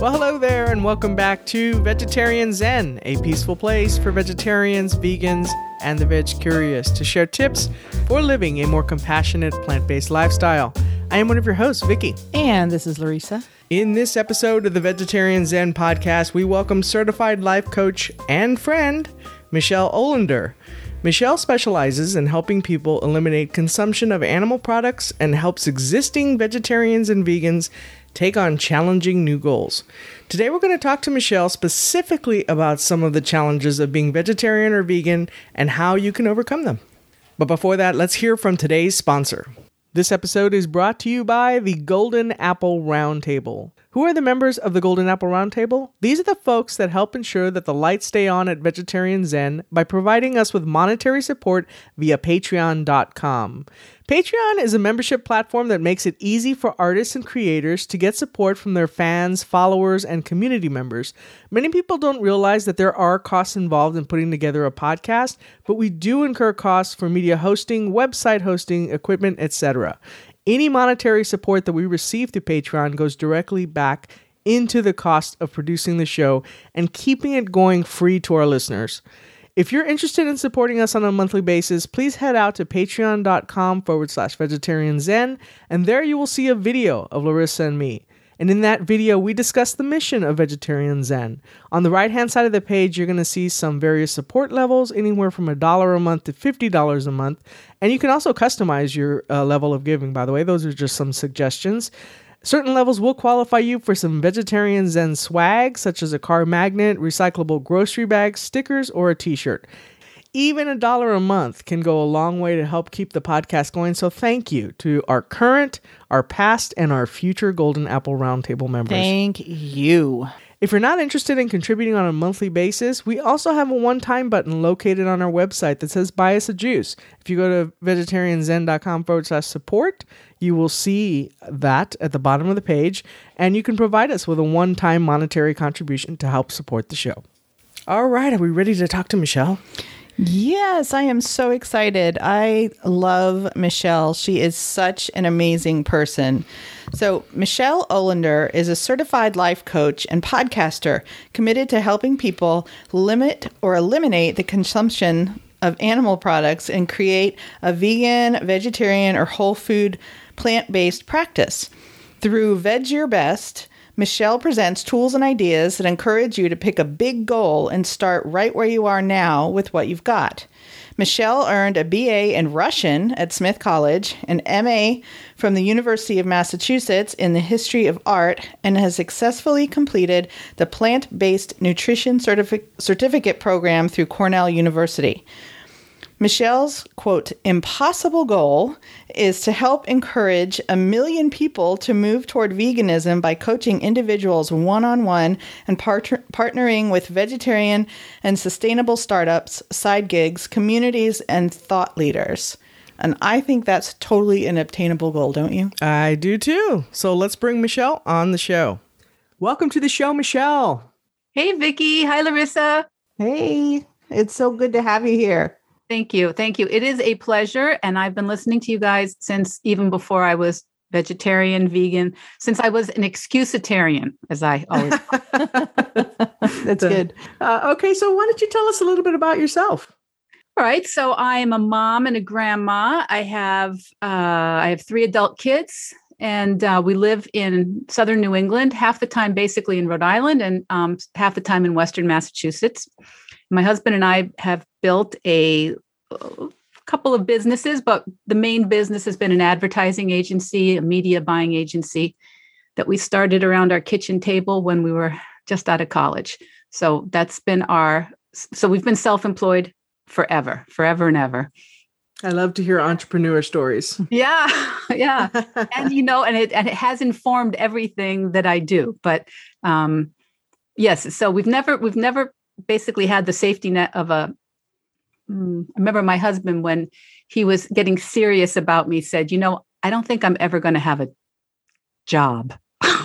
Well, hello there, and welcome back to Vegetarian Zen, a peaceful place for vegetarians, vegans, and the veg curious to share tips for living a more compassionate plant based lifestyle. I am one of your hosts, Vicky. And this is Larissa. In this episode of the Vegetarian Zen podcast, we welcome certified life coach and friend, Michele Olender. Michele specializes in helping people eliminate consumption of animal products and helps existing vegetarians and vegans take on challenging new goals. Today, we're going to talk to Michele specifically about some of the challenges of being vegetarian or vegan and how you can overcome them. But before that, let's hear from today's sponsor. This episode is brought to you by the Golden Apple Roundtable. Who are the members of the Golden Apple Roundtable? These are the folks that help ensure that the lights stay on at Vegetarian Zen by providing us with monetary support via patreon.com. Patreon is a membership platform that makes it easy for artists and creators to get support from their fans, followers, and community members. Many people don't realize that there are costs involved in putting together a podcast, but we do incur costs for media hosting, website hosting, equipment, etc. Any monetary support that we receive through Patreon goes directly back into the cost of producing the show and keeping it going free to our listeners. If you're interested in supporting us on a monthly basis, please head out to patreon.com forward slash vegetarian zen, and there you will see a video of Larissa and me. And in that video, we discuss the mission of Vegetarian Zen. On the right hand side of the page, you're going to see some various support levels, anywhere from a dollar a month to $50 a month. And you can also customize your uh, level of giving, by the way. Those are just some suggestions. Certain levels will qualify you for some Vegetarian Zen swag, such as a car magnet, recyclable grocery bags, stickers, or a t shirt. Even a dollar a month can go a long way to help keep the podcast going. So, thank you to our current, our past, and our future Golden Apple Roundtable members. Thank you. If you're not interested in contributing on a monthly basis, we also have a one time button located on our website that says buy us a juice. If you go to vegetarianzen.com forward slash support, you will see that at the bottom of the page, and you can provide us with a one time monetary contribution to help support the show. All right, are we ready to talk to Michele? Yes, I am so excited. I love Michele. She is such an amazing person. So, Michele Olender is a certified life coach and podcaster committed to helping people limit or eliminate the consumption of animal products and create a vegan, vegetarian, or whole food plant based practice. Through Veg Your Best, Michele presents tools and ideas that encourage you to pick a big goal and start right where you are now with what you've got. Michelle earned a BA in Russian at Smith College, an MA from the University of Massachusetts in the history of art, and has successfully completed the plant based nutrition certific- certificate program through Cornell University. Michele's quote, impossible goal is to help encourage a million people to move toward veganism by coaching individuals one on one and part- partnering with vegetarian and sustainable startups, side gigs, communities, and thought leaders. And I think that's totally an obtainable goal, don't you? I do too. So let's bring Michele on the show. Welcome to the show, Michele. Hey, Vicky. Hi, Larissa. Hey, it's so good to have you here. Thank you. Thank you. It is a pleasure. And I've been listening to you guys since even before I was vegetarian, vegan, since I was an excusitarian, as I always. That's good. Uh, okay, so why don't you tell us a little bit about yourself? All right. So I am a mom and a grandma. I have uh, I have three adult kids, and uh, we live in southern New England. Half the time, basically in Rhode Island, and um, half the time in Western Massachusetts. My husband and I have built a, couple of businesses, but the main business has been an advertising agency, a media buying agency that we started around our kitchen table when we were just out of college. So that's been our, so we've been self employed forever, forever and ever. I love to hear entrepreneur stories. Yeah, yeah, and you know, and it and it has informed everything that I do. But um, yes, so we've never we've never basically had the safety net of a mm, remember my husband when he was getting serious about me said, "You know, I don't think I'm ever going to have a job."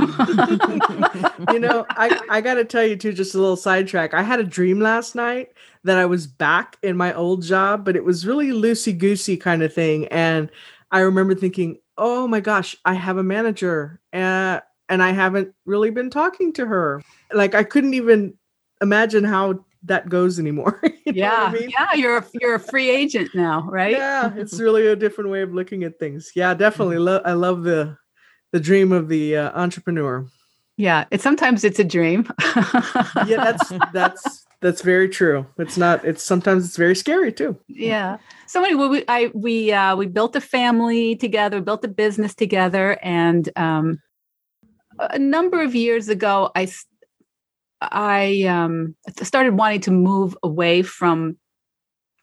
you know, I, I got to tell you too, just a little sidetrack. I had a dream last night that I was back in my old job, but it was really loosey goosey kind of thing. And I remember thinking, oh my gosh, I have a manager. Uh, and I haven't really been talking to her. Like I couldn't even imagine how that goes anymore. yeah, I mean? yeah, you're a, you're a free agent now, right? Yeah, it's really a different way of looking at things. Yeah, definitely. Mm-hmm. Lo- I love the the dream of the uh, entrepreneur. Yeah, it's sometimes it's a dream. yeah, that's that's that's very true. It's not. It's sometimes it's very scary too. Yeah. So anyway, we I we uh, we built a family together, built a business together, and um, a number of years ago, I I um, started wanting to move away from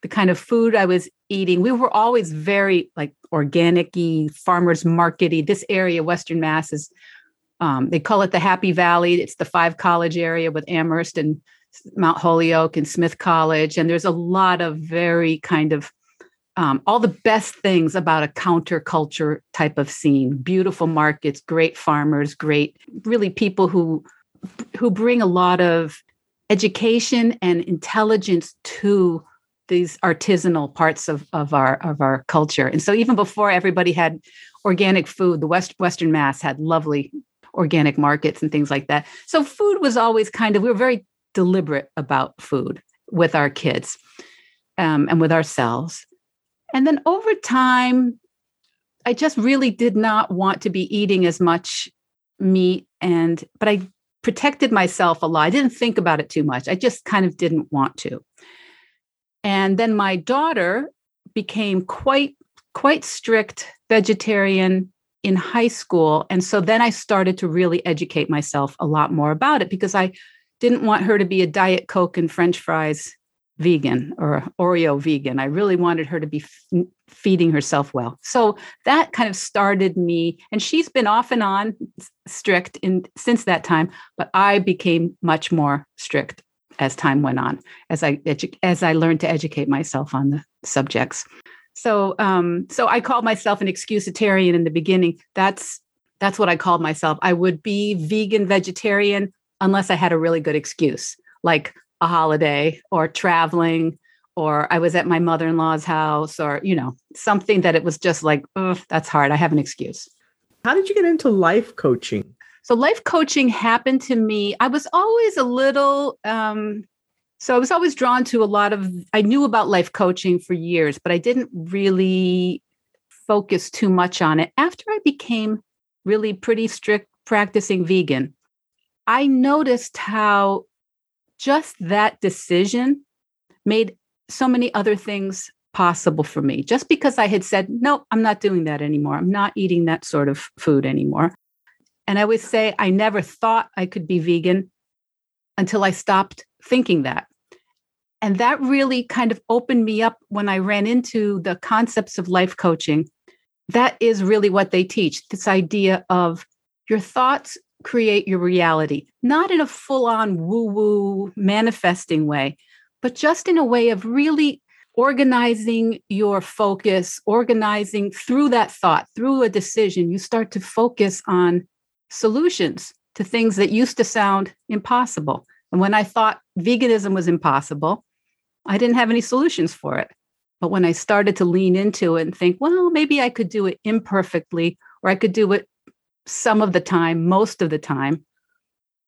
the kind of food I was eating. We were always very like organic-y, farmers markety. This area, Western Mass, is um, they call it the Happy Valley. It's the five college area with Amherst and Mount Holyoke and Smith College. And there's a lot of very kind of um, all the best things about a counterculture type of scene beautiful markets great farmers great really people who who bring a lot of education and intelligence to these artisanal parts of, of our of our culture. And so even before everybody had organic food the west western mass had lovely organic markets and things like that. So food was always kind of we were very deliberate about food with our kids um, and with ourselves. And then over time, I just really did not want to be eating as much meat and but I protected myself a lot. I didn't think about it too much. I just kind of didn't want to. And then my daughter became quite quite strict vegetarian in high school and so then I started to really educate myself a lot more about it because I didn't want her to be a diet coke and french fries vegan or Oreo vegan. I really wanted her to be f- feeding herself well. So that kind of started me and she's been off and on strict in since that time, but I became much more strict as time went on as I edu- as I learned to educate myself on the subjects. So um so I called myself an excusitarian in the beginning. That's that's what I called myself. I would be vegan vegetarian unless I had a really good excuse. Like a holiday or traveling or I was at my mother in law's house or, you know, something that it was just like, oh, that's hard. I have an excuse. How did you get into life coaching? So, life coaching happened to me. I was always a little, um, so I was always drawn to a lot of, I knew about life coaching for years, but I didn't really focus too much on it. After I became really pretty strict practicing vegan, I noticed how just that decision made so many other things possible for me. Just because I had said, no, I'm not doing that anymore. I'm not eating that sort of food anymore. And I would say, I never thought I could be vegan until I stopped thinking that. And that really kind of opened me up when I ran into the concepts of life coaching. That is really what they teach this idea of your thoughts create your reality, not in a full on woo woo manifesting way, but just in a way of really organizing your focus, organizing through that thought, through a decision. You start to focus on solutions to things that used to sound impossible. And when I thought veganism was impossible, I didn't have any solutions for it. But when I started to lean into it and think, well, maybe I could do it imperfectly, or I could do it some of the time, most of the time,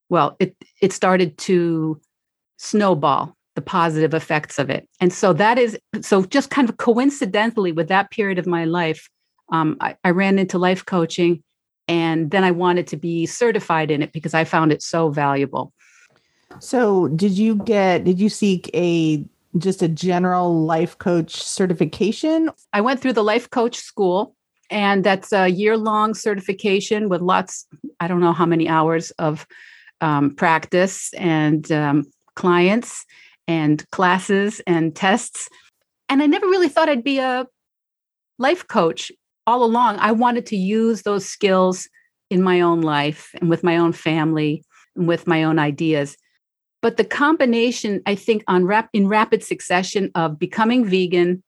well, it it started to snowball the positive effects of it. And so that is so just kind of coincidentally with that period of my life, um, I, I ran into life coaching and then I wanted to be certified in it because I found it so valuable. So did you get did you seek a just a general life coach certification? I went through the life coach school and that's a year long certification with lots i don't know how many hours of um, practice and um, clients and classes and tests. And i never really thought i'd be a life coach all along. I wanted to use those skills in my own life and with my own family and with my own ideas. But the combination i think on rap in rapid succession of becoming vegan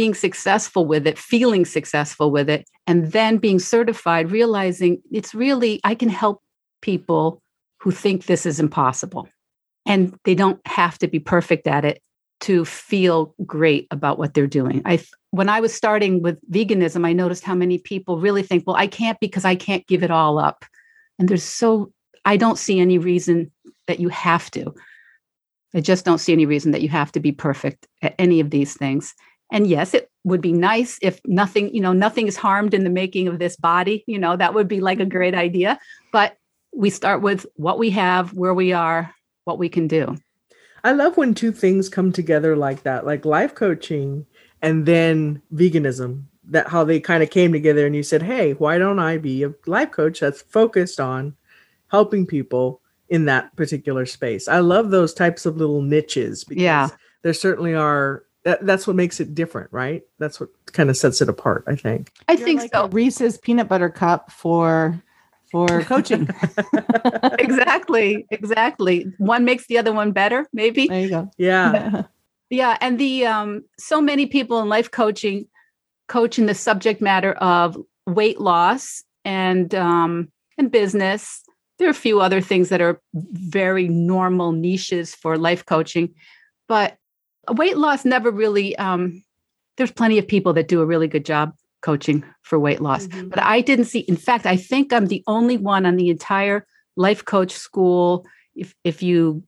being successful with it, feeling successful with it, and then being certified, realizing it's really, I can help people who think this is impossible. And they don't have to be perfect at it to feel great about what they're doing. I when I was starting with veganism, I noticed how many people really think, well, I can't because I can't give it all up. And there's so, I don't see any reason that you have to. I just don't see any reason that you have to be perfect at any of these things. And yes, it would be nice if nothing, you know, nothing is harmed in the making of this body. You know, that would be like a great idea. But we start with what we have, where we are, what we can do. I love when two things come together like that, like life coaching and then veganism. That how they kind of came together, and you said, "Hey, why don't I be a life coach that's focused on helping people in that particular space?" I love those types of little niches because yeah. there certainly are. That, that's what makes it different, right? That's what kind of sets it apart. I think. I You're think like so. Reese's peanut butter cup for for coaching. exactly. Exactly. One makes the other one better, maybe. There you go. Yeah. yeah. And the um so many people in life coaching coach in the subject matter of weight loss and um and business. There are a few other things that are very normal niches for life coaching, but weight loss never really um there's plenty of people that do a really good job coaching for weight loss. Mm-hmm. But I didn't see, in fact, I think I'm the only one on the entire life coach school. If if you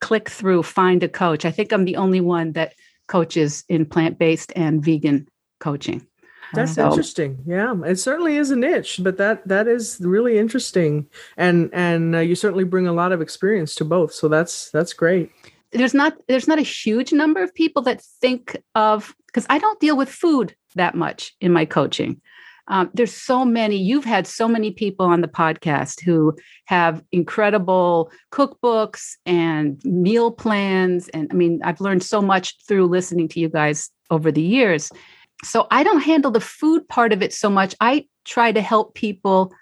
click through find a coach, I think I'm the only one that coaches in plant-based and vegan coaching. That's so, interesting. Yeah, it certainly is a niche, but that that is really interesting, and and uh, you certainly bring a lot of experience to both. So that's that's great. There's not there's not a huge number of people that think of because I don't deal with food that much in my coaching. Um, there's so many, you've had so many people on the podcast who have incredible cookbooks and meal plans. And I mean, I've learned so much through listening to you guys over the years. So I don't handle the food part of it so much. I try to help people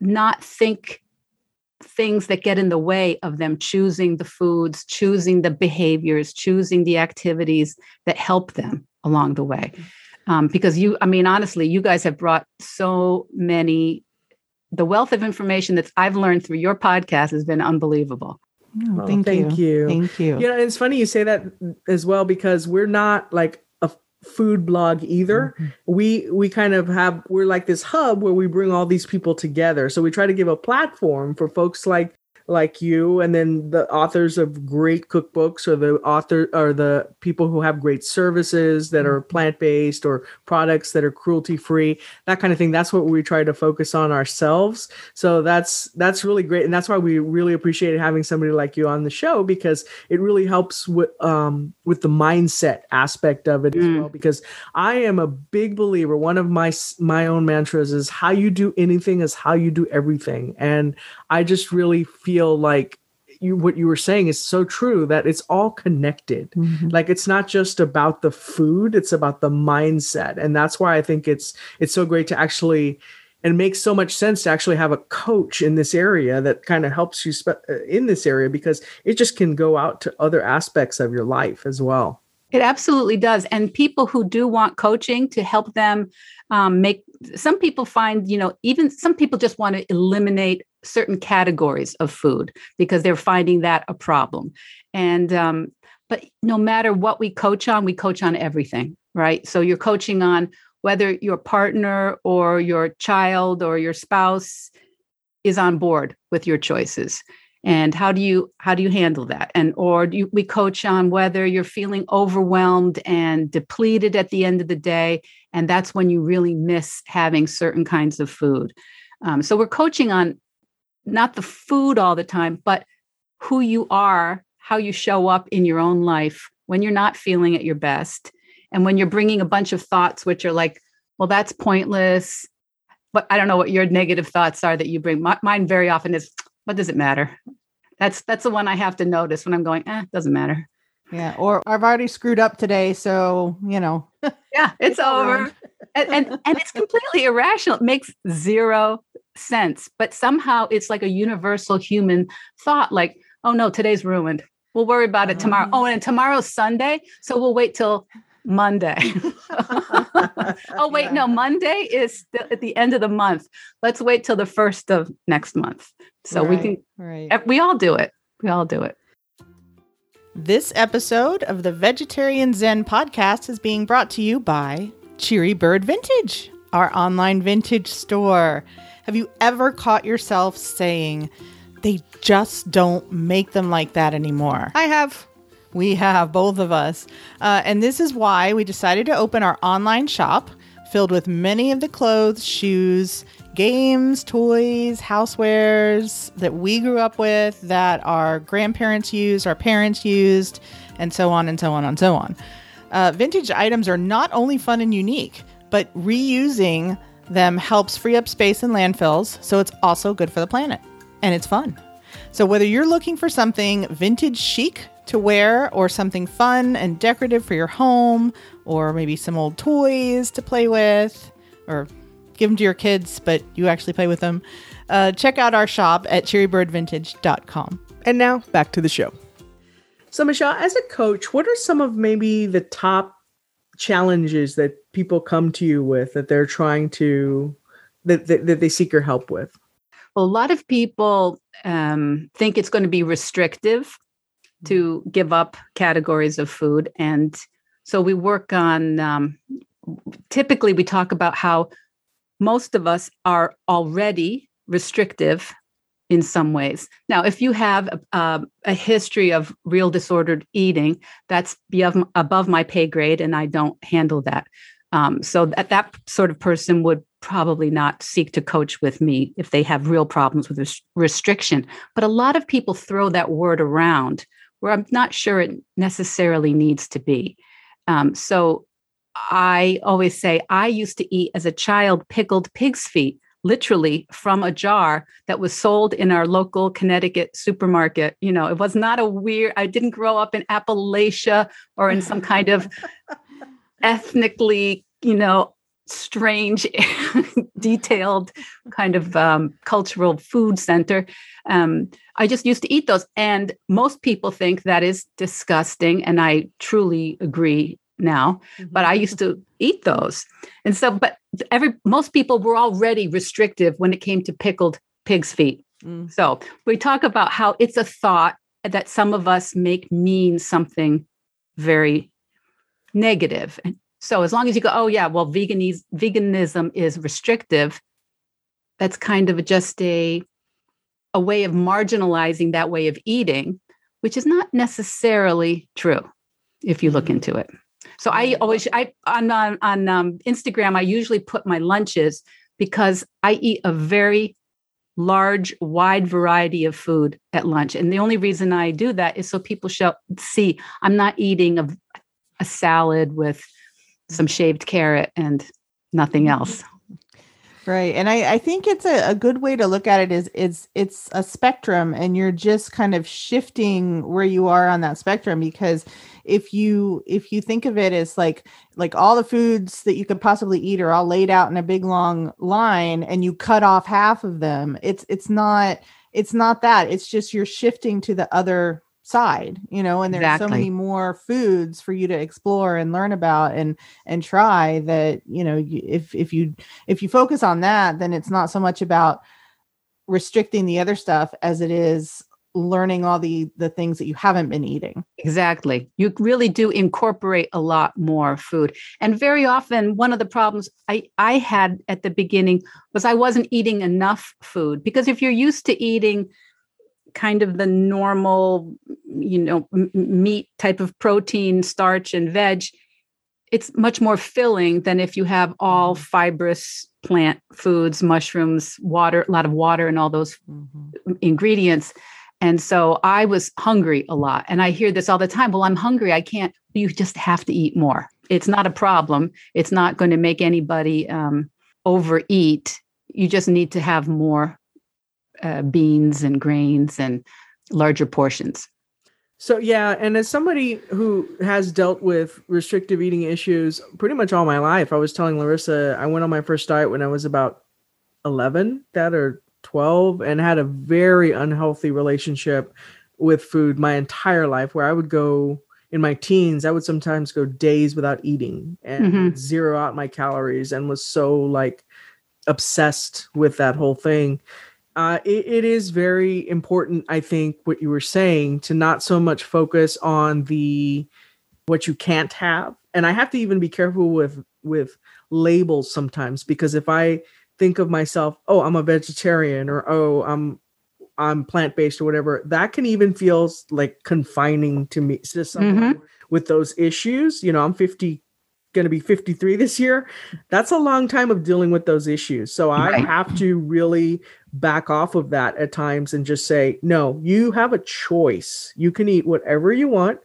not think things that get in the way of them choosing the foods, choosing the behaviors, choosing the activities that help them along the way. Um, because you, I mean, honestly, you guys have brought so many, the wealth of information that I've learned through your podcast has been unbelievable. Oh, thank, thank you. you. Thank you. You know, it's funny you say that as well because we're not like a food blog either. Mm-hmm. We we kind of have we're like this hub where we bring all these people together. So we try to give a platform for folks like like you and then the authors of great cookbooks or the author or the people who have great services that are mm-hmm. plant-based or products that are cruelty free that kind of thing that's what we try to focus on ourselves so that's that's really great and that's why we really appreciate having somebody like you on the show because it really helps with um with the mindset aspect of it mm. as well because i am a big believer one of my my own mantras is how you do anything is how you do everything and i just really feel feel like you what you were saying is so true that it's all connected. Mm-hmm. Like it's not just about the food, it's about the mindset. And that's why I think it's it's so great to actually and it makes so much sense to actually have a coach in this area that kind of helps you spe- uh, in this area because it just can go out to other aspects of your life as well. It absolutely does. And people who do want coaching to help them um, make some people find, you know, even some people just want to eliminate certain categories of food because they're finding that a problem. And, um, but no matter what we coach on, we coach on everything, right? So you're coaching on whether your partner or your child or your spouse is on board with your choices and how do you how do you handle that? And or you, we coach on whether you're feeling overwhelmed and depleted at the end of the day and that's when you really miss having certain kinds of food. Um, so we're coaching on not the food all the time but who you are how you show up in your own life when you're not feeling at your best and when you're bringing a bunch of thoughts which are like well that's pointless but i don't know what your negative thoughts are that you bring. My, mine very often is what does it matter? That's that's the one I have to notice when I'm going, eh, doesn't matter. Yeah. Or I've already screwed up today, so you know. yeah, it's over. and, and and it's completely irrational. It makes zero sense. But somehow it's like a universal human thought, like, oh no, today's ruined. We'll worry about it tomorrow. Oh, and tomorrow's Sunday. So we'll wait till Monday. oh, wait, yeah. no, Monday is at the end of the month. Let's wait till the first of next month. So right, we can, right. we all do it. We all do it. This episode of the Vegetarian Zen podcast is being brought to you by Cherry Bird Vintage. our online vintage store. Have you ever caught yourself saying, they just don't make them like that anymore? I have. We have, both of us. Uh, and this is why we decided to open our online shop filled with many of the clothes, shoes, games, toys, housewares that we grew up with, that our grandparents used, our parents used, and so on and so on and so on. Uh, vintage items are not only fun and unique, but reusing them helps free up space in landfills, so it's also good for the planet and it's fun. So, whether you're looking for something vintage chic to wear, or something fun and decorative for your home, or maybe some old toys to play with, or give them to your kids, but you actually play with them, uh, check out our shop at cherrybirdvintage.com. And now back to the show. So, Michele, as a coach, what are some of maybe the top challenges that people come to you with that they're trying to that, that, that they seek your help with? Well, a lot of people um, think it's going to be restrictive to give up categories of food. And so we work on, um, typically, we talk about how most of us are already restrictive in some ways. Now, if you have a, a history of real disordered eating, that's above, above my pay grade, and I don't handle that. Um, so that that sort of person would probably not seek to coach with me if they have real problems with res- restriction. But a lot of people throw that word around where I'm not sure it necessarily needs to be. Um, so I always say I used to eat as a child pickled pig's feet, literally from a jar that was sold in our local Connecticut supermarket. You know, it was not a weird, I didn't grow up in Appalachia or in some kind of ethnically, you know, strange, detailed kind of um, cultural food center. Um, I just used to eat those. And most people think that is disgusting. And I truly agree now, mm-hmm. but I used to eat those. And so, but every most people were already restrictive when it came to pickled pig's feet. Mm. So we talk about how it's a thought that some of us make mean something very negative. And so as long as you go, oh yeah, well, veganism veganism is restrictive, that's kind of just a a way of marginalizing that way of eating, which is not necessarily true if you look mm-hmm. into it. So I always I on on, on um, Instagram I usually put my lunches because I eat a very large, wide variety of food at lunch, and the only reason I do that is so people shall see I'm not eating a, a salad with some shaved carrot and nothing mm-hmm. else. Right. And I, I think it's a, a good way to look at it is it's it's a spectrum and you're just kind of shifting where you are on that spectrum because if you if you think of it as like like all the foods that you could possibly eat are all laid out in a big long line and you cut off half of them, it's it's not it's not that. It's just you're shifting to the other side you know and there's exactly. so many more foods for you to explore and learn about and and try that you know if if you if you focus on that then it's not so much about restricting the other stuff as it is learning all the the things that you haven't been eating. Exactly. You really do incorporate a lot more food. And very often one of the problems i i had at the beginning was i wasn't eating enough food because if you're used to eating kind of the normal, you know, m- meat type of protein, starch, and veg, it's much more filling than if you have all mm-hmm. fibrous plant foods, mushrooms, water, a lot of water, and all those mm-hmm. ingredients. And so I was hungry a lot. And I hear this all the time. Well, I'm hungry. I can't. You just have to eat more. It's not a problem. It's not going to make anybody um, overeat. You just need to have more uh, beans and grains and larger portions. So yeah, and as somebody who has dealt with restrictive eating issues pretty much all my life, I was telling Larissa I went on my first diet when I was about 11, that or 12 and had a very unhealthy relationship with food my entire life where I would go in my teens, I would sometimes go days without eating and mm-hmm. zero out my calories and was so like obsessed with that whole thing uh, it, it is very important, I think, what you were saying to not so much focus on the what you can't have. And I have to even be careful with with labels sometimes because if I think of myself, oh, I'm a vegetarian or oh, I'm I'm plant based or whatever, that can even feel like confining to me to mm-hmm. with those issues. You know, I'm 50 going to be 53 this year. That's a long time of dealing with those issues. So I right. have to really back off of that at times and just say, no, you have a choice. You can eat whatever you want.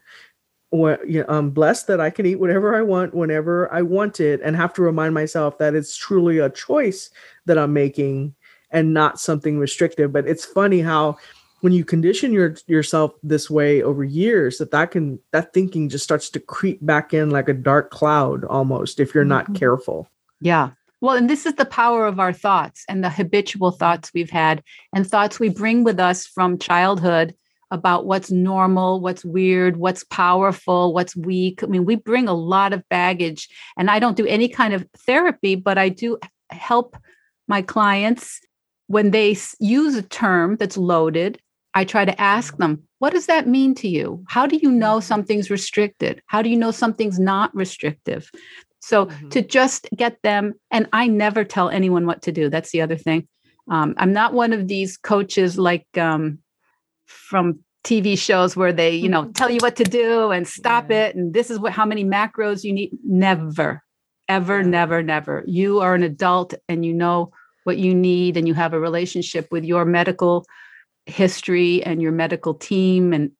I'm blessed that I can eat whatever I want whenever I want it, and have to remind myself that it's truly a choice that I'm making and not something restrictive. But it's funny how when you condition your yourself this way over years that that can that thinking just starts to creep back in like a dark cloud almost if you're not mm-hmm. careful yeah well and this is the power of our thoughts and the habitual thoughts we've had and thoughts we bring with us from childhood about what's normal what's weird what's powerful what's weak i mean we bring a lot of baggage and i don't do any kind of therapy but i do help my clients when they use a term that's loaded I try to ask them, what does that mean to you? How do you know something's restricted? How do you know something's not restrictive? So mm-hmm. to just get them, and I never tell anyone what to do. That's the other thing. Um, I'm not one of these coaches like um, from TV shows where they, you know, mm-hmm. tell you what to do and stop yeah. it, and this is what how many macros you need. Never, ever, never, never. You are an adult and you know what you need, and you have a relationship with your medical history and your medical team. And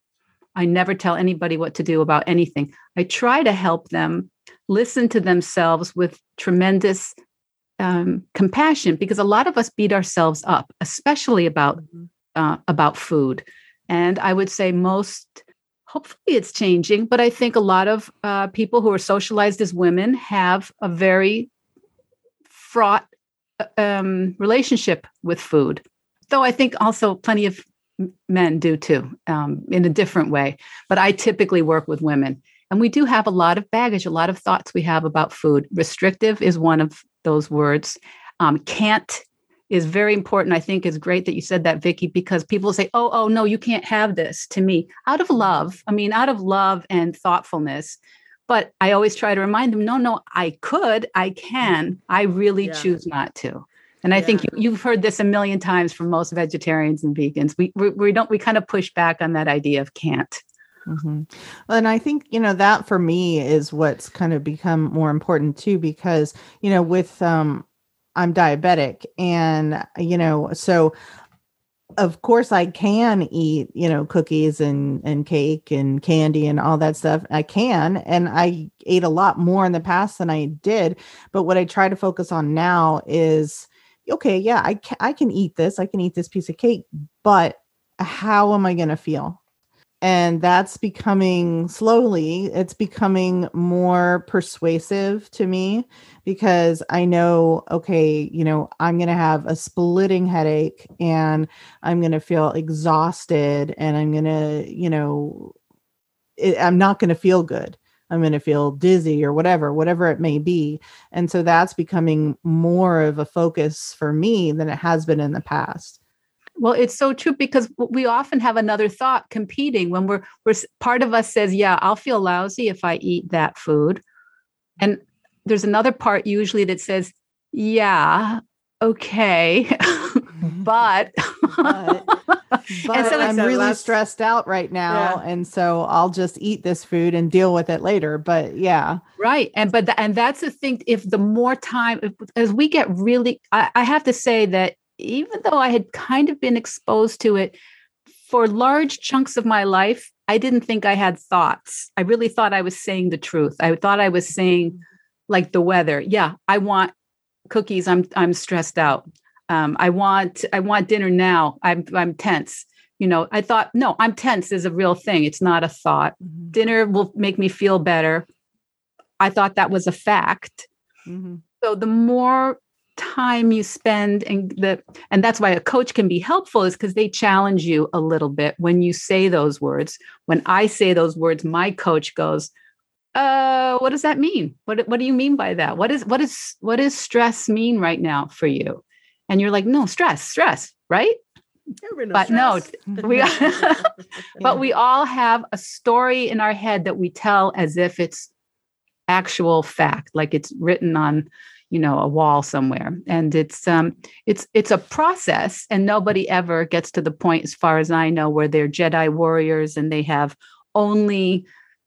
I never tell anybody what to do about anything. I try to help them listen to themselves with tremendous um, compassion because a lot of us beat ourselves up, especially about mm-hmm. uh, about food. And I would say most, hopefully, it's changing. But I think a lot of uh, people who are socialized as women have a very fraught uh, um, relationship with food though I think also plenty of men do too, um, in a different way. But I typically work with women. And we do have a lot of baggage, a lot of thoughts we have about food. Restrictive is one of those words. Um, can't is very important. I think it's great that you said that, Vicki, because people say, "Oh, oh, no, you can't have this." To me, out of love, I mean, out of love and thoughtfulness. But I always try to remind them, "No, no, I could, I can. I really yeah. choose not to." And I yeah. think you, have heard this a million times from most vegetarians and vegans. We, we, we don't we kind of push back on that idea of can't. Mm-hmm. And I think you know that for me is what's kind of become more important too, because you know with um, I'm diabetic, and you know so of course I can eat, you know, cookies and and cake and candy and all that stuff. I can and I ate a lot more in the past than I did, but what I try to focus on now is okay, yeah, I can, I can eat this. I can eat this piece of cake, but how am I going to feel? And that's becoming slowly, it's becoming more persuasive to me because I know, okay, you know, I'm going to have a splitting headache and I'm going to feel exhausted and I'm going to, you know, it, I'm not going to feel good. I'm going to feel dizzy or whatever, whatever it may be. And so that's becoming more of a focus for me than it has been in the past. Well, it's so true because we often have another thought competing when we're we're part of us says, "Yeah, I'll feel lousy if I eat that food." And there's another part usually that says, "Yeah, okay." Mm-hmm. but, but but so I'm really last... stressed out right now, yeah. and so I'll just eat this food and deal with it later. But yeah, right. And but the, and that's the thing. If the more time, if, as we get really, I, I have to say that even though I had kind of been exposed to it for large chunks of my life, I didn't think I had thoughts. I really thought I was saying the truth. I thought I was saying like the weather. Yeah, I want cookies. I'm I'm stressed out um, I want I want dinner now. I'm I'm tense. You know, I thought no, I'm tense is a real thing. It's not a thought. Mm-hmm. Dinner will make me feel better. I thought that was a fact. Mm-hmm. So the more time you spend and the and that's why a coach can be helpful is because they challenge you a little bit when you say those words. When I say those words, my coach goes, uh what does that mean what what do you mean by that what is what is what does stress mean right now for you and you're like no stress stress right no but stress. no we but we all have a story in our head that we tell as if it's actual fact, like it's written on you know a wall somewhere. And it's um it's it's a process and nobody ever gets to the point as far as i know where they're jedi warriors and they have only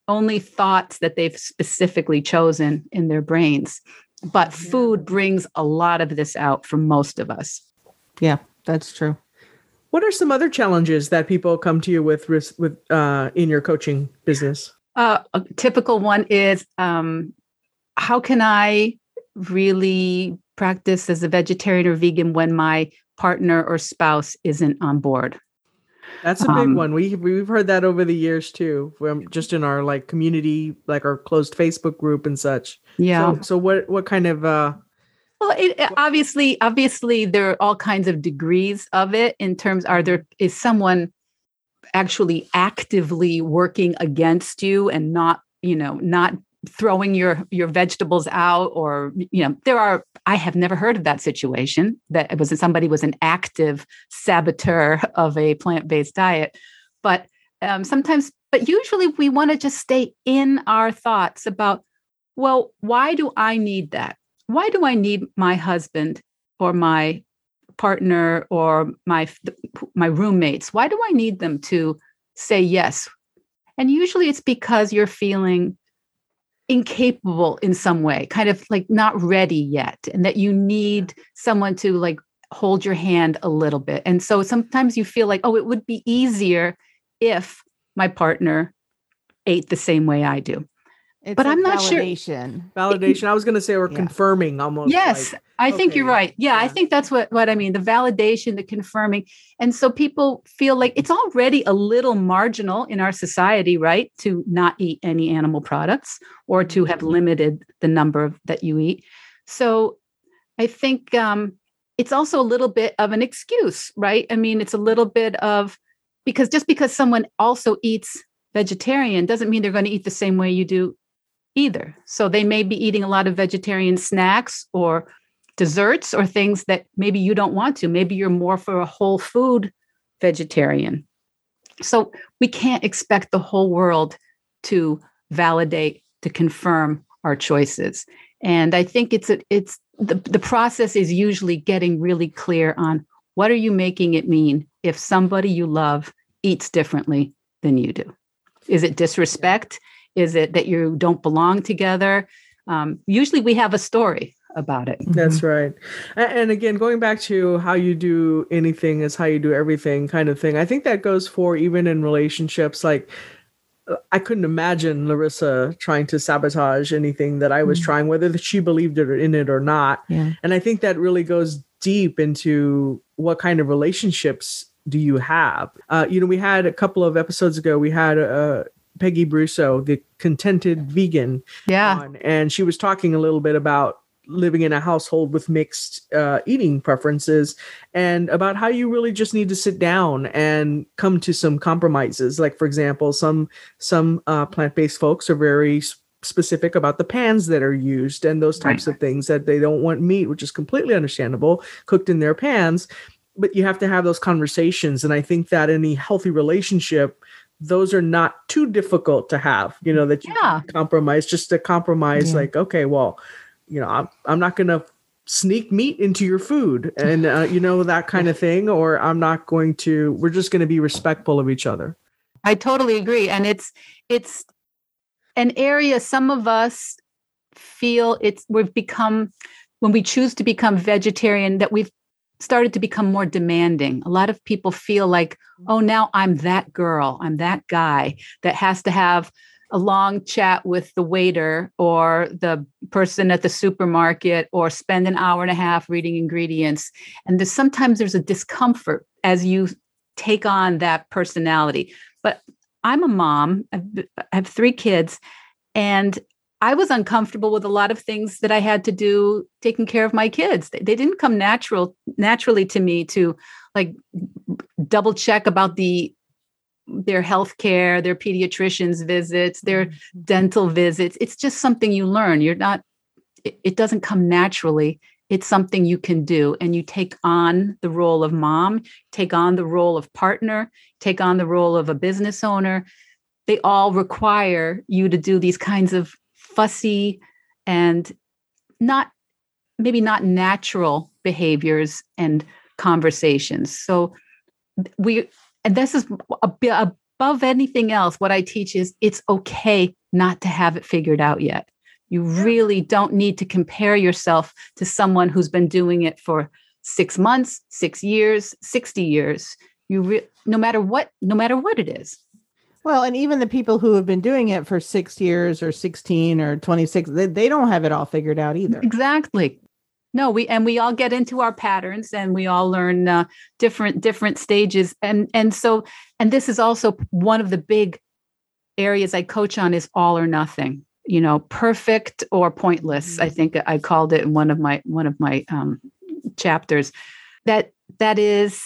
only thoughts that they've specifically chosen in their brains. But food brings a lot of this out for most of us. Yeah that's true. What are some other challenges that people come to you with with uh, in your coaching business? Uh, a typical one is um, how can i really practice as a vegetarian or vegan when my partner or spouse isn't on board. That's a big um, one. We we've heard that over the years too, from just in our like community, like our closed Facebook group and such. Yeah. So, so what what kind of uh well, it, obviously, obviously, there are all kinds of degrees of it. In terms, are there is someone actually actively working against you and not, you know, not throwing your your vegetables out or you know there are i have never heard of that situation that it was somebody was an active saboteur of a plant-based diet. But um, sometimes but usually we want to just stay in our thoughts about well why do i need that? Why do i need my husband or my partner or my my roommates? Why do i need them to say yes? And usually it's because you're feeling incapable in some way, kind of like not ready yet, and that you need someone to like hold your hand a little bit. And so sometimes you feel like, oh, it would be easier if my partner ate the same way I do. It's but I'm not validation. sure. Validation. I was going to say, or yeah. confirming almost. Yes, like, I think okay. you're right. Yeah, yeah, I think that's what what I mean. The validation, the confirming, and so people feel like it's already a little marginal in our society, right, to not eat any animal products or to have mm-hmm. limited the number of, that you eat. So, I think um, it's also a little bit of an excuse, right? I mean, it's a little bit of because just because someone also eats vegetarian doesn't mean they're going to eat the same way you do either. So they may be eating a lot of vegetarian snacks or desserts or things that maybe you don't want to. Maybe you're more for a whole food vegetarian. So we can't expect the whole world to validate, to confirm our choices. And I think it's a, it's the, the process is usually getting really clear on what are you making it mean if somebody you love eats differently than you do? Is it disrespect? Is it that you don't belong together? Um, usually we have a story about it. That's mm-hmm. right. And again, going back to how you do anything is how you do everything kind of thing. I think that goes for even in relationships. Like, I couldn't imagine Larissa trying to sabotage anything that I was mm-hmm. trying, whether she believed it or in it or not. Yeah. And I think that really goes deep into what kind of relationships do you have? Uh, you know, we had a couple of episodes ago, we had a, Peggy Brusso, the contented vegan. Yeah. On, and she was talking a little bit about living in a household with mixed uh, eating preferences and about how you really just need to sit down and come to some compromises like for example some some uh, plant-based folks are very specific about the pans that are used and those types right. of things that they don't want meat which is completely understandable cooked in their pans but you have to have those conversations and i think that any healthy relationship those are not too difficult to have you know that you yeah. compromise just to compromise yeah. like okay well you know i'm, I'm not gonna sneak meat into your food and uh, you know that kind of thing or i'm not going to we're just going to be respectful of each other i totally agree and it's it's an area some of us feel it's we've become when we choose to become vegetarian that we've started to become more demanding. A lot of people feel like, mm-hmm. oh, now I'm that girl, I'm that guy that has to have a long chat with the waiter or the person at the supermarket or spend an hour and a half reading ingredients. And there's sometimes there's a discomfort as you take on that personality. But I'm a mom, I have three kids, and I was uncomfortable with a lot of things that I had to do taking care of my kids. They, they didn't come natural naturally to me to like double check about the their health care, their pediatrician's visits, their mm-hmm. dental visits. It's just something you learn. You're not it, it doesn't come naturally. It's something you can do and you take on the role of mom, take on the role of partner, take on the role of a business owner. They all require you to do these kinds of fussy and not maybe not natural behaviors and conversations. So we and this is above anything else what I teach is it's okay not to have it figured out yet. You really don't need to compare yourself to someone who's been doing it for 6 months, 6 years, 60 years. You re- no matter what no matter what it is. Well, and even the people who have been doing it for six years or 16 or 26, they, they don't have it all figured out either. Exactly. No, we and we all get into our patterns and we all learn uh, different different stages and and so and this is also one of the big areas I coach on is all or nothing. You know, perfect or pointless. I mm-hmm. think I called it in one of my one of my um, chapters. That that is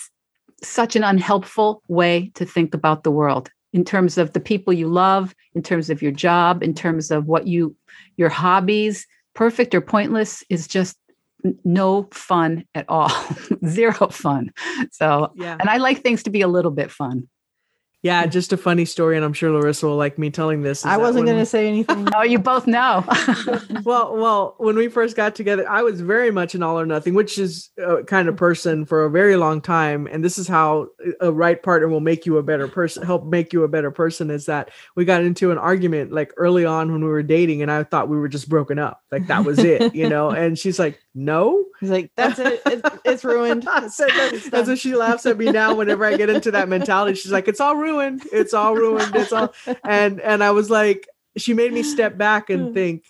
such an unhelpful way to think about the world in terms of the people you love, in terms of your job, in terms of what you, your hobbies. Perfect or pointless is just no fun at all, zero fun. So, yeah. and I like things to be a little bit fun. Yeah, just a funny story, and I'm sure Larissa will like me telling this. I wasn't going to say anything. oh, you both know. well, well, when we first got together, I was very much an all or nothing, which is a kind of person for a very long time. And this is how a right partner will make you a better person, help make you a better person. Is that we got into an argument like early on when we were dating, and I thought we were just broken up, like that was it, you know. And she's like, "No," he's like, "That's it. It's, it's ruined." That's what she laughs at me now whenever I get into that mentality. She's like, "It's all ruined." ruined. It's all ruined. It's all and and I was like, she made me step back and think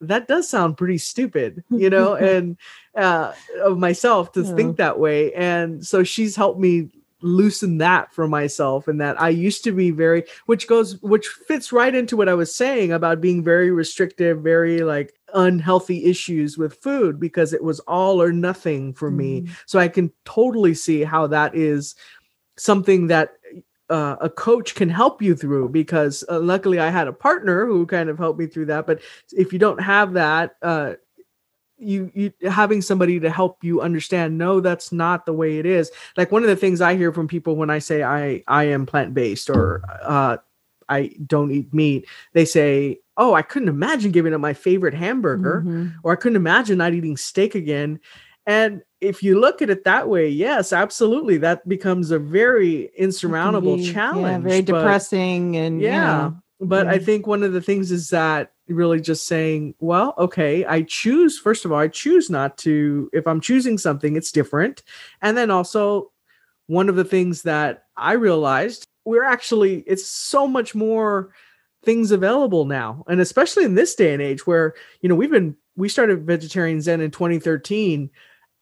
that does sound pretty stupid, you know, and uh, of myself to yeah. think that way. And so she's helped me loosen that for myself and that I used to be very which goes which fits right into what I was saying about being very restrictive, very like unhealthy issues with food because it was all or nothing for mm. me. So I can totally see how that is something that uh, a coach can help you through because uh, luckily I had a partner who kind of helped me through that. But if you don't have that, uh, you you having somebody to help you understand no that's not the way it is like one of the things i hear from people when i say i i am plant-based or uh i don't eat meat they say oh i couldn't imagine giving up my favorite hamburger mm-hmm. or i couldn't imagine not eating steak again and if you look at it that way, yes, absolutely, that becomes a very insurmountable be, challenge. Yeah, very but, depressing and yeah. You know, but yeah. I think one of the things is that really just saying, well, okay, I choose, first of all, I choose not to, if I'm choosing something, it's different. And then also, one of the things that I realized, we're actually, it's so much more things available now. And especially in this day and age where, you know, we've been, we started Vegetarian Zen in 2013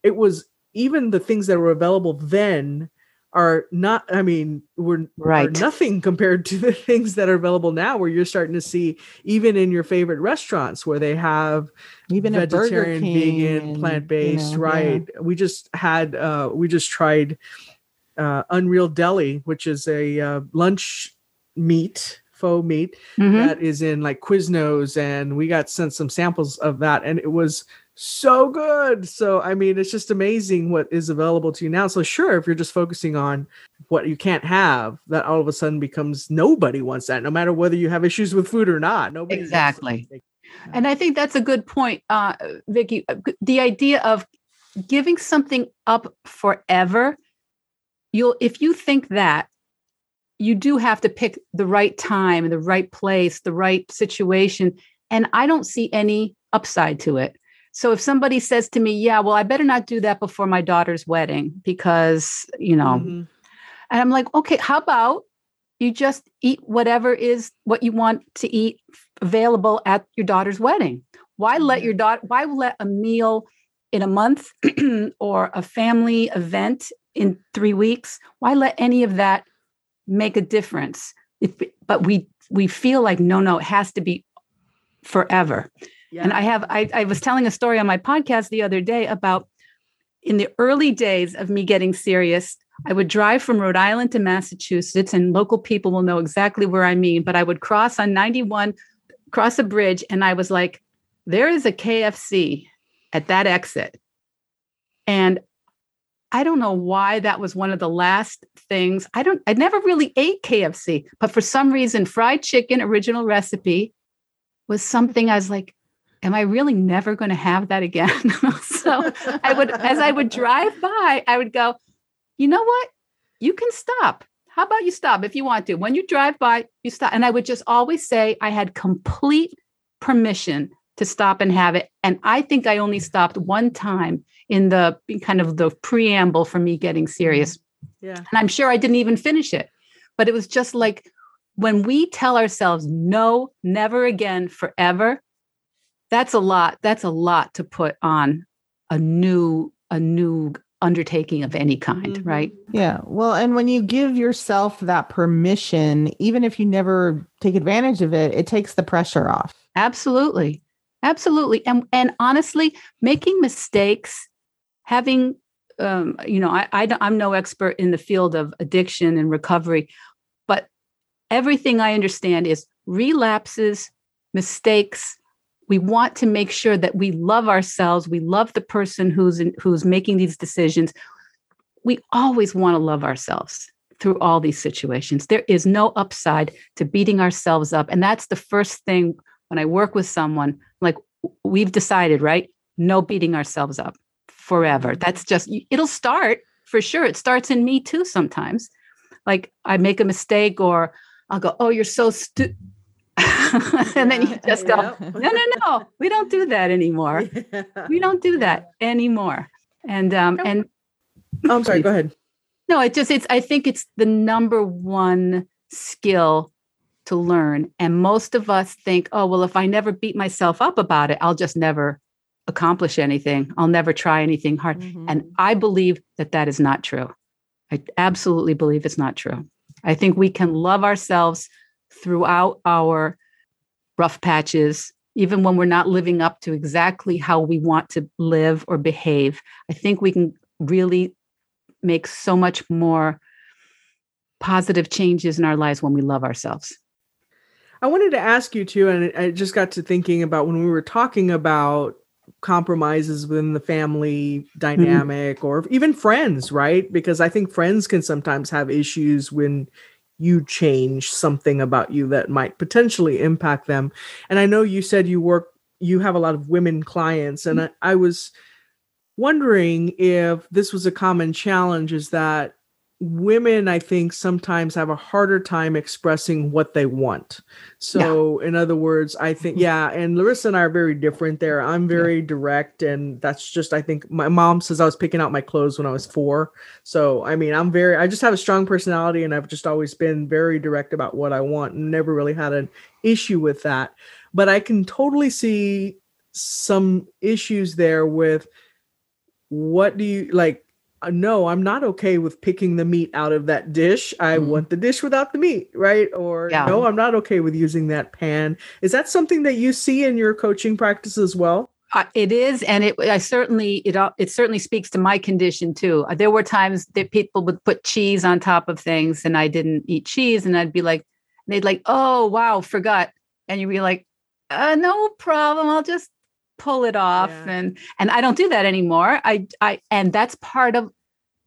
it was even the things that were available then are not i mean were right. nothing compared to the things that are available now where you're starting to see even in your favorite restaurants where they have even vegetarian vegan plant-based you know, right yeah. we just had uh we just tried uh unreal deli which is a uh, lunch meat faux meat mm-hmm. that is in like quiznos and we got sent some samples of that and it was so good. So I mean, it's just amazing what is available to you now. So sure, if you're just focusing on what you can't have, that all of a sudden becomes nobody wants that, no matter whether you have issues with food or not. Nobody exactly. And I think that's a good point, uh, Vicki. Uh, the idea of giving something up forever, you'll if you think that you do have to pick the right time and the right place, the right situation. And I don't see any upside to it. So if somebody says to me, yeah, well, I better not do that before my daughter's wedding because, you know, mm-hmm. and I'm like, okay, how about you just eat whatever is what you want to eat available at your daughter's wedding? Why let your mm-hmm. daughter, why let a meal in a month or a family event in three weeks? Why let any of that make a difference? If, but we we feel like no, no, it has to be forever. Yeah. And I have, I, I was telling a story on my podcast the other day about in the early days of me getting serious, I would drive from Rhode Island to Massachusetts, and local people will know exactly where I mean. But I would cross on 91, cross a bridge, and I was like, there is a KFC at that exit. And I don't know why that was one of the last things. I don't, I never really ate KFC, but for some reason, fried chicken, original recipe, was something I was like, am I really never going to have that again? so I would, as I would drive by, I would go, you know what? You can stop. How about you stop if you want to? When you drive by, you stop. And I would just always say I had complete permission to stop and have it. And I think I only stopped one time in the kind of the preamble for me getting serious. Yeah. And I'm sure I didn't even finish it. But it was just like when we tell ourselves no, never again, forever, that's a lot. That's a lot to put on a new, a new undertaking of any kind, Mhm. right? Yeah. Well, and when you give yourself that permission, even if you never take advantage of it, it takes the pressure off. Absolutely. Absolutely. And and honestly, making mistakes, having um, you know, I, I i'm no expert in the field of addiction and recovery, but everything I understand is relapses, mistakes. We want to make sure that we love ourselves. We love the person who's in, who's making these decisions. We always want to love ourselves through all these situations. There is no upside to beating ourselves up, and that's the first thing when I work with someone, like we've decided, right? No beating ourselves up forever. That's just, it'll start for sure. It starts in me too sometimes. Like I make a mistake or I'll go, oh, you're so stupid. and then you just go, no, no, no, we don't do that anymore. We don't do that anymore. And, um, and Oh, I'm sorry. Go ahead. no, it just it's I think it's the number one skill to learn. And most of us think, oh, well, if I never beat myself up about it, I'll just never accomplish anything. I'll never try anything hard. Mm-hmm. And I believe that that is not true. I absolutely believe it's not true. I think we can love ourselves throughout our rough patches, even when we're not living up to exactly how we want to live or behave. I think we can really make so much more positive changes in our lives when we love ourselves. I wanted to ask you too, and I just got to thinking about when we were talking about compromises within the family mm-hmm. dynamic or even friends, right? Because I think friends can sometimes have issues when you change something about you that might potentially impact them. And I know you said you work, you have a lot of women clients, and mm-hmm. I, I was wondering if this was a common challenge is that women i think sometimes have a harder time expressing what they want. So in other words i think mm-hmm. yeah and larissa and i are very different there. I'm very direct and that's just i think my mom says i was picking out my clothes when i was four. So i mean i'm very i just have a strong personality and i've just always been very direct about what i want and never really had an issue with that. But i can totally see some issues there with what do you like no i'm not okay with picking the meat out of that dish i Mhm. want the dish without the meat right or Yeah. no i'm not okay with using that pan is that something that you see in your coaching practice as well Uh, it is, and it. I certainly it. It certainly speaks to my condition too. Uh, There were times that people would put cheese on top of things, and I didn't eat cheese, and I'd be like, they'd like, "Oh wow, forgot," and you'd be like, uh, "No problem, I'll just pull it off." Yeah. And and I don't do that anymore. I I and that's part of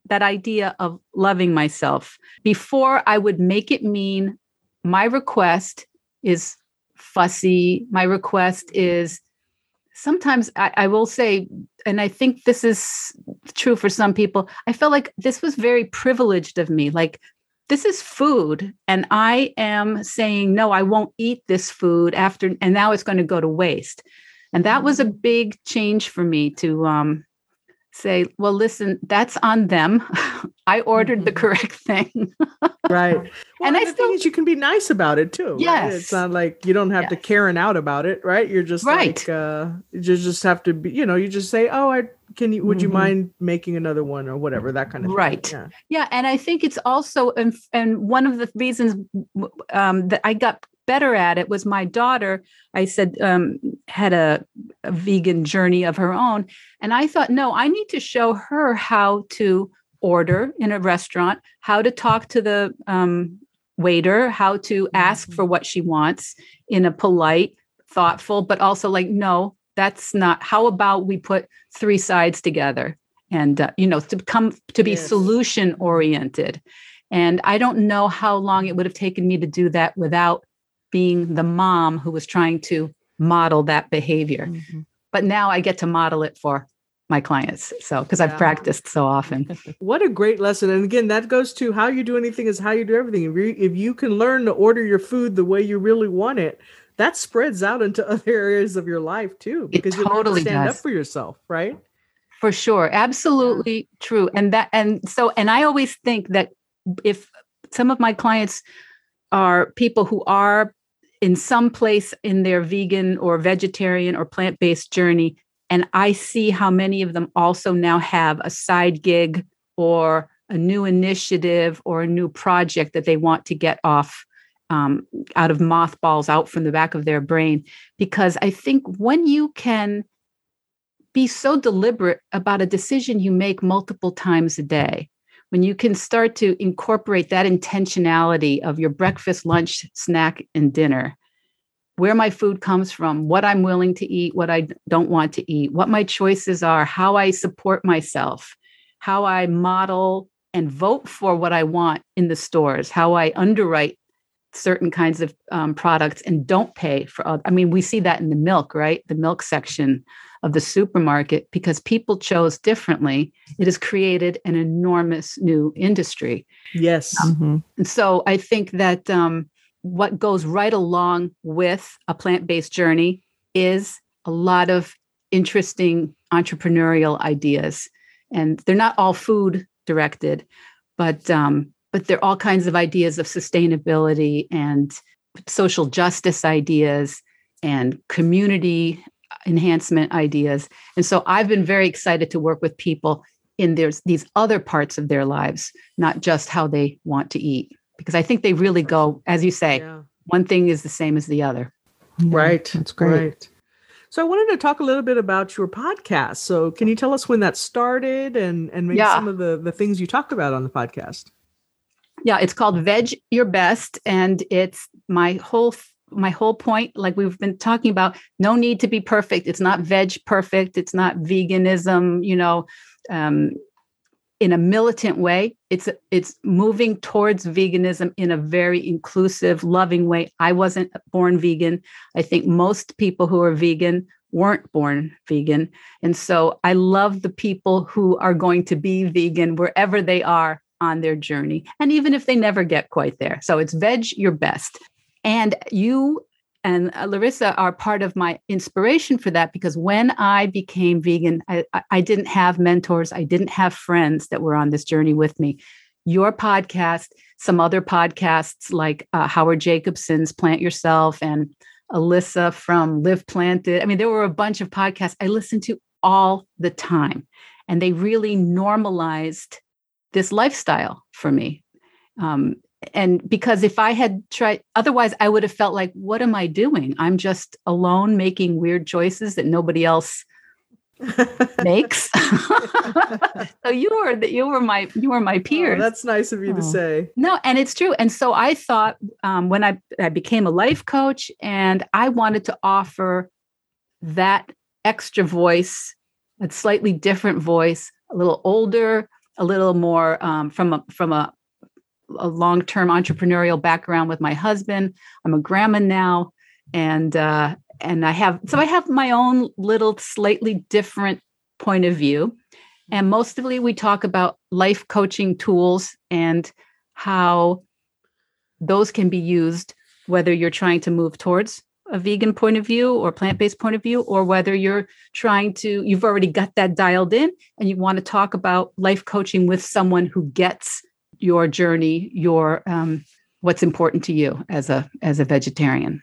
that idea of loving myself. Before I would make it mean my request is fussy. My request is sometimes I, I will say, and I think this is true for some people, I felt like this was very privileged of me. Like, this is food, and I am saying, no, I won't eat this food after, and now it's going to go to waste. And that was a big change for me to um, say, well, listen, that's on them. I ordered the Mhm. correct thing. right well, And I the still- thing is you can be nice about it too right? Yes. it's not like you don't have to Yes. karen out about it right you're just Right. like uh you just just have to be you know you just say oh i can you would you Mhm. mind making another one or whatever that kind of thing. Right. yeah Yeah, and I think it's also and and one of the reasons um, that I got better at it was my daughter. I said um, had a, a vegan journey of her own, and I thought, no, I need to show her how to order in a restaurant, how to talk to the um, waiter, how to ask Mhm. for what she wants in a polite, thoughtful, but also like, no, that's not. How about we put three sides together? and uh, you know to come to be Yes. solution oriented and i don't know how long it would have taken me to do that without being the mom who was trying to model that behavior. Mm-hmm. But now I get to model it for my clients. So, because yeah. I've practiced so often. what a great lesson. And again, that goes to how you do anything is how you do everything. If you, if you can learn to order your food the way you really want it, that spreads out into other areas of your life too, because it totally you stand does. up for yourself, right? For sure. Absolutely yeah. true. And that, and so, and I always think that if some of my clients are people who are in some place in their vegan or vegetarian or plant-based journey and I see how many of them also now have a side gig or a new initiative or a new project that they want to get off um, out of mothballs out from the back of their brain. Because I think when you can be so deliberate about a decision you make multiple times a day, when you can start to incorporate that intentionality of your breakfast, lunch, snack, and dinner where my food comes from, what I'm willing to eat, what I don't want to eat, what my choices are, how I support myself, how I model and vote for what I want in the stores, how I underwrite certain kinds of um, products and don't pay for other. I mean, we see that in the milk, right? The milk section of the supermarket because people chose differently. It has created an enormous new industry. Yes. Um, mm-hmm. And so I think that um, what goes right along with a plant based journey is a lot of interesting entrepreneurial ideas. And they're not all food directed, but um, but they're all kinds of ideas of sustainability and social justice ideas and community enhancement ideas. And so I've been very excited to work with people in there's these other parts of their lives, not just how they want to eat because I think they really go, as you say, yeah. one thing is the same as the other. Right. That's great. Right. So I wanted to talk a little bit about your podcast. So can you tell us when that started and and maybe yeah. some of the the things you talked about on the podcast? Yeah, it's called Veg Your Best and it's my whole my whole point like we've been talking about no need to be perfect. It's not veg perfect, it's not veganism, you know, um, in a militant way. It's it's moving towards veganism in a very inclusive loving way. I wasn't born vegan. I think most people who are vegan weren't born vegan. And so i love the people who are going to be vegan wherever they are on their journey. And even if they never get quite there. So it's veg your best and you and uh, Larissa are part of my inspiration for that because when I became vegan, I, I didn't have mentors, I didn't have friends that were on this journey with me. Your podcast, some other podcasts like uh, Howard Jacobson's Plant Yourself and Alyssa from Live Planted. I mean, there were a bunch of podcasts I listened to all the time, and they really normalized this lifestyle for me. Um, and because if I had tried, otherwise, I would have felt like, what am I doing? I'm just alone making weird choices that nobody else makes. so you were that you were my you were my oh, peers. Oh, that's nice of you oh. to say. No, and it's true. And so I thought um, when I I became a life coach, and I wanted to offer that extra voice, a slightly different voice, a little older, a little more um, from a from a a long-term entrepreneurial background with my husband. I'm a grandma now, and uh, and I have so I have my own little slightly different point of view. And mostly we talk about life coaching tools and how those can be used whether you're trying to move towards a vegan point of view or plant-based point of view or whether you're trying to you've already got that dialed in and you want to talk about life coaching with someone who gets your journey, your um, what's important to you as a as a vegetarian.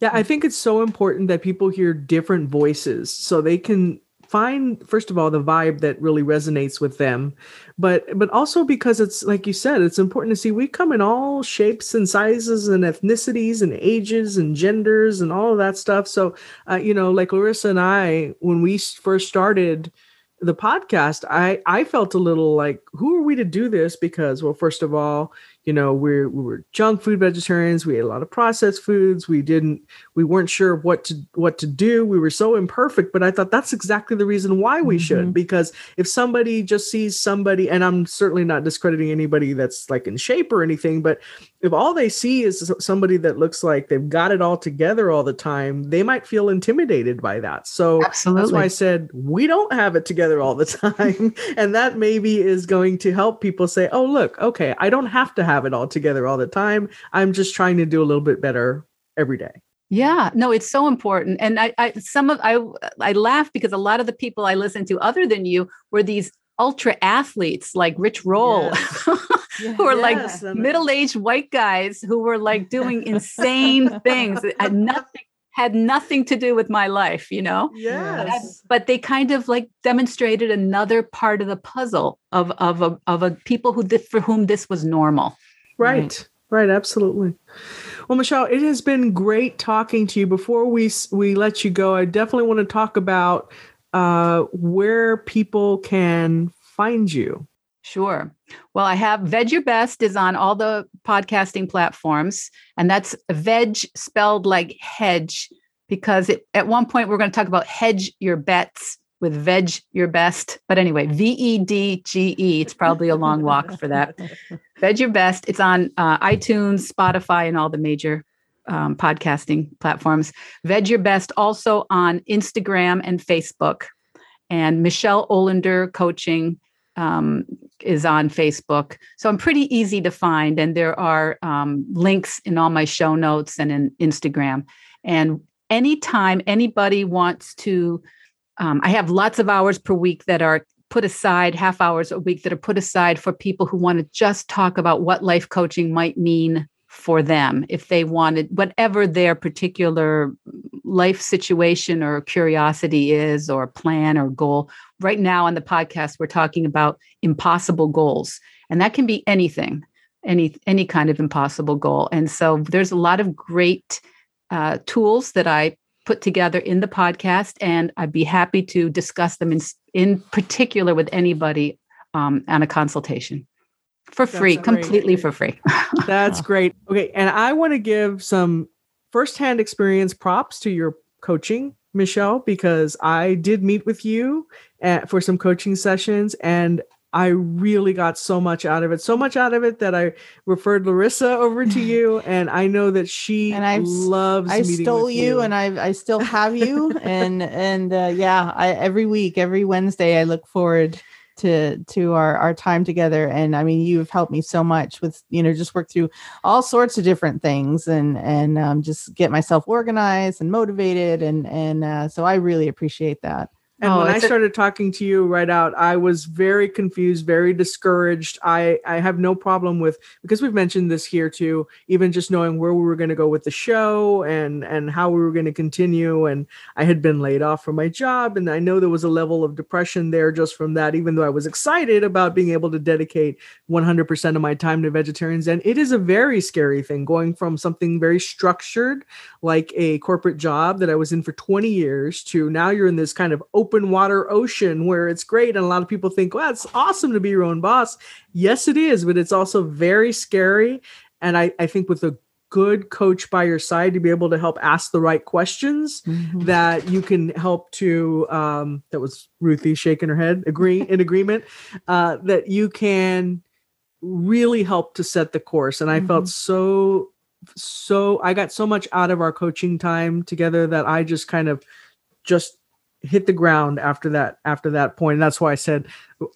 Yeah, I think it's so important that people hear different voices so they can find first of all the vibe that really resonates with them but but also because it's like you said it's important to see we come in all shapes and sizes and ethnicities and ages and genders and all of that stuff so uh, you know like larissa and i when we first started the podcast, I I felt a little like, who are we to do this? Because, well, first of all, you know we're we were junk food vegetarians we ate a lot of processed foods we didn't we weren't sure what to what to do we were so imperfect but i thought that's exactly the reason why we mm-hmm. should because if somebody just sees somebody and i'm certainly not discrediting anybody that's like in shape or anything but if all they see is somebody that looks like they've got it all together all the time they might feel intimidated by that so Absolutely. that's why i said we don't have it together all the time and that maybe is going to help people say oh look okay i don't have to have have it all together all the time. I'm just trying to do a little bit better every day. Yeah, no, it's so important. And I, I some of I I laugh because a lot of the people I listen to other than you were these ultra athletes like Rich Roll, yes. who are yes. like middle-aged white guys who were like doing insane things. Had nothing had nothing to do with my life, you know? Yes. But they kind of like demonstrated another part of the puzzle of of a, of a people who did, for whom this was normal. Right. right. Right, absolutely. Well, Michele, it has been great talking to you. Before we we let you go, I definitely want to talk about uh, where people can find you. Sure. Well, I have Veg Your Best is on all the podcasting platforms, and that's veg spelled like hedge because it, at one point we're going to talk about hedge your bets with veg your best. But anyway, V E D G E. It's probably a long walk for that. Veg your best. It's on uh, iTunes, Spotify, and all the major um, podcasting platforms. Veg your best also on Instagram and Facebook. And Michele Olender Coaching um, is on Facebook. So I'm pretty easy to find. And there are um, links in all my show notes and in Instagram. And anytime anybody wants to um, I have lots of hours per week that are put aside, half hours a week that are put aside for people who want to just talk about what life coaching might mean for them if they wanted whatever their particular life situation or curiosity is or plan or goal. Right now on the podcast we're talking about impossible goals and that can be anything any any kind of impossible goal. And so there's a lot of great uh, tools that i put together in the podcast, and I'd be happy to discuss them in, in particular with anybody um, on a consultation for free, completely for free. That's great. Okay. And I want to give some firsthand experience props to your coaching, Michele, because I did meet with you at, for some coaching sessions and I really got so much out of it, so much out of it that I referred Larissa over to you, and I know that she and I loves. I stole you, you, and I I still have you, and and uh, yeah, I every week, every Wednesday, I look forward to to our our time together and i mean you've helped me so much with you know just work through all sorts of different things and and um, just get myself organized and motivated and and uh, so i really appreciate that and oh, when I started a- talking to you right out, I was very confused, very discouraged. I, I have no problem with because we've mentioned this here too, even just knowing where we were going to go with the show and and how we were going to continue. And I had been laid off from my job, and I know there was a level of depression there just from that, even though I was excited about being able to dedicate 100% of my time to Vegetarian Zen. And it is a very scary thing going from something very structured, like a corporate job that I was in for 20 years, to now you're in this kind of open open water ocean where it's great. And a lot of people think, well, it's awesome to be your own boss. Yes, it is, but it's also very scary. And I, I think with a good coach by your side to be able to help ask the right questions mm-hmm. that you can help to um that was ruthie shaking her head agree in agreement uh that you can really help to set the course and i mm-hmm. felt so so i got so much out of our coaching time together that i just kind of just hit the ground after that after that point. And that's why i said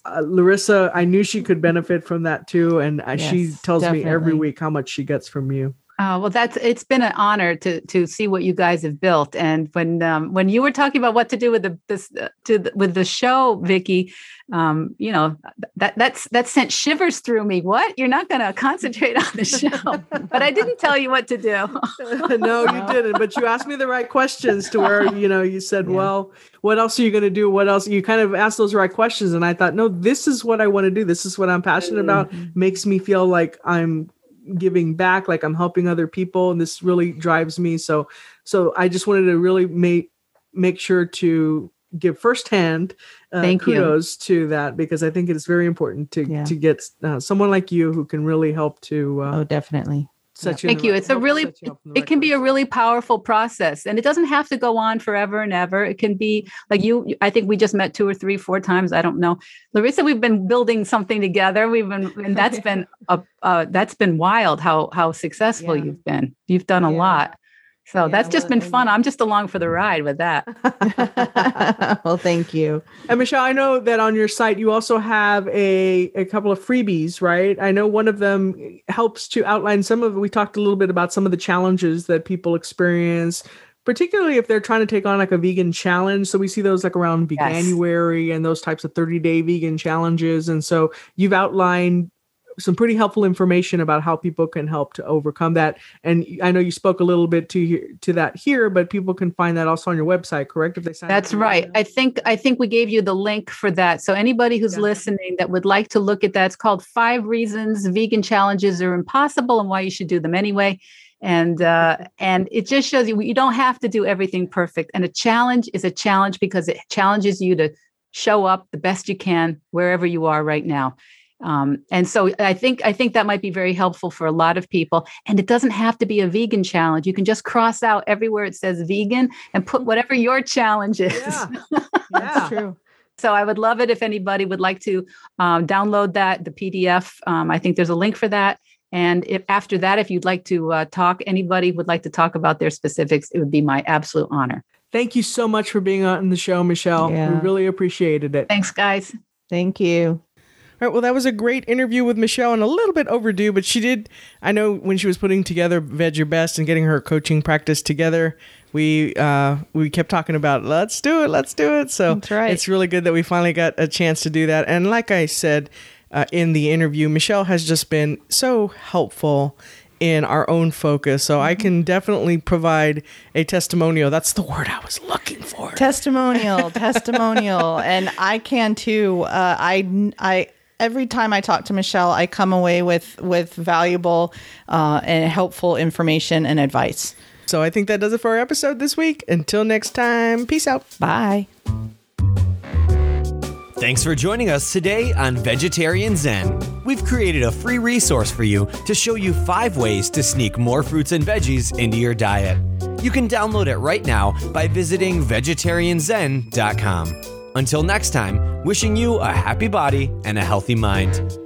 uh, larissa i knew she could benefit from that too. And uh, yes, she tells definitely. me every week how much she gets from you Oh, well, that's it's been an honor to to see what you guys have built. And when um, when you were talking about what to do with the this uh, to the, with the show, Vicki, um, you know that that's that sent shivers through me. What you're not going to concentrate on the show, but I didn't tell you what to do. no, you didn't. But you asked me the right questions to where you know you said, yeah. well, what else are you going to do? What else? You kind of asked those right questions, and I thought, no, this is what I want to do. This is what I'm passionate about. Mm-hmm. Makes me feel like I'm giving back like i'm helping other people and this really drives me so so i just wanted to really make make sure to give firsthand uh, Thank you. kudos to that because I think it is very important to Yeah. to get uh, someone like you who can really help to uh, Oh, definitely. Set you. Thank you. right- It's a really, set you up in the it right can be a really powerful process and it doesn't have to go on forever and ever. It can be like you, I think we just met two or three, four times. I don't know. Larissa, we've been building something together. We've been, and that's been, a, uh, that's been wild how, how successful Yeah. you've been. You've done a Yeah. lot. So Yeah, that's just well, been fun. I'm just along for the ride with that. well, thank you. And Michele, I know that on your site you also have a, a couple of freebies, right? I know one of them helps to outline some of we talked a little bit about some of the challenges that people experience, particularly if they're trying to take on like a vegan challenge. So we see those like around Yes. Veganuary and those types of 30-day vegan challenges. And so you've outlined some pretty helpful information about how people can help to overcome that. And I know you spoke a little bit to to that here, but people can find that also on your website, correct? If they sign That's right. I think I think we gave you the link for that. So anybody who's Yeah. listening that would like to look at that, it's called Five Reasons Vegan Challenges Are Impossible and Why You Should Do Them Anyway. And uh, and it just shows you you don't have to do everything perfect. And a challenge is a challenge because it challenges you to show up the best you can wherever you are right now. Um, and so I think I think that might be very helpful for a lot of people. And it doesn't have to be a vegan challenge. You can just cross out everywhere it says vegan and put whatever your challenge is. Yeah. That's true. So I would love it if anybody would like to um, download that, the PDF. Um, I think there's a link for that. And if after that, if you'd like to uh, talk, anybody would like to talk about their specifics, it would be my absolute honor. Thank you so much for being on the show, Michele. We really appreciated it. Thanks, guys. Thank you. All right, well, that was a great interview with Michele and a little bit overdue, but she did. I know when she was putting together Veg Your Best and getting her coaching practice together, we uh, we kept talking about let's do it, let's do it. So That's right. it's really good that we finally got a chance to do that. And like I said uh, in the interview, Michele has just been so helpful in our own focus. So Mm-hmm. I can definitely provide a testimonial. That's the word I was looking for. testimonial testimonial and i can too uh, i i every time i talk to michele i come away with with valuable uh, and helpful information and advice So I think that does it for our episode this week. Until next time, peace out. bye Thanks for joining us today on Vegetarian Zen. We've created a free resource for you to show you five ways to sneak more fruits and veggies into your diet. You can download it right now by visiting vegetarianzen.com. Until next time, wishing you a happy body and a healthy mind.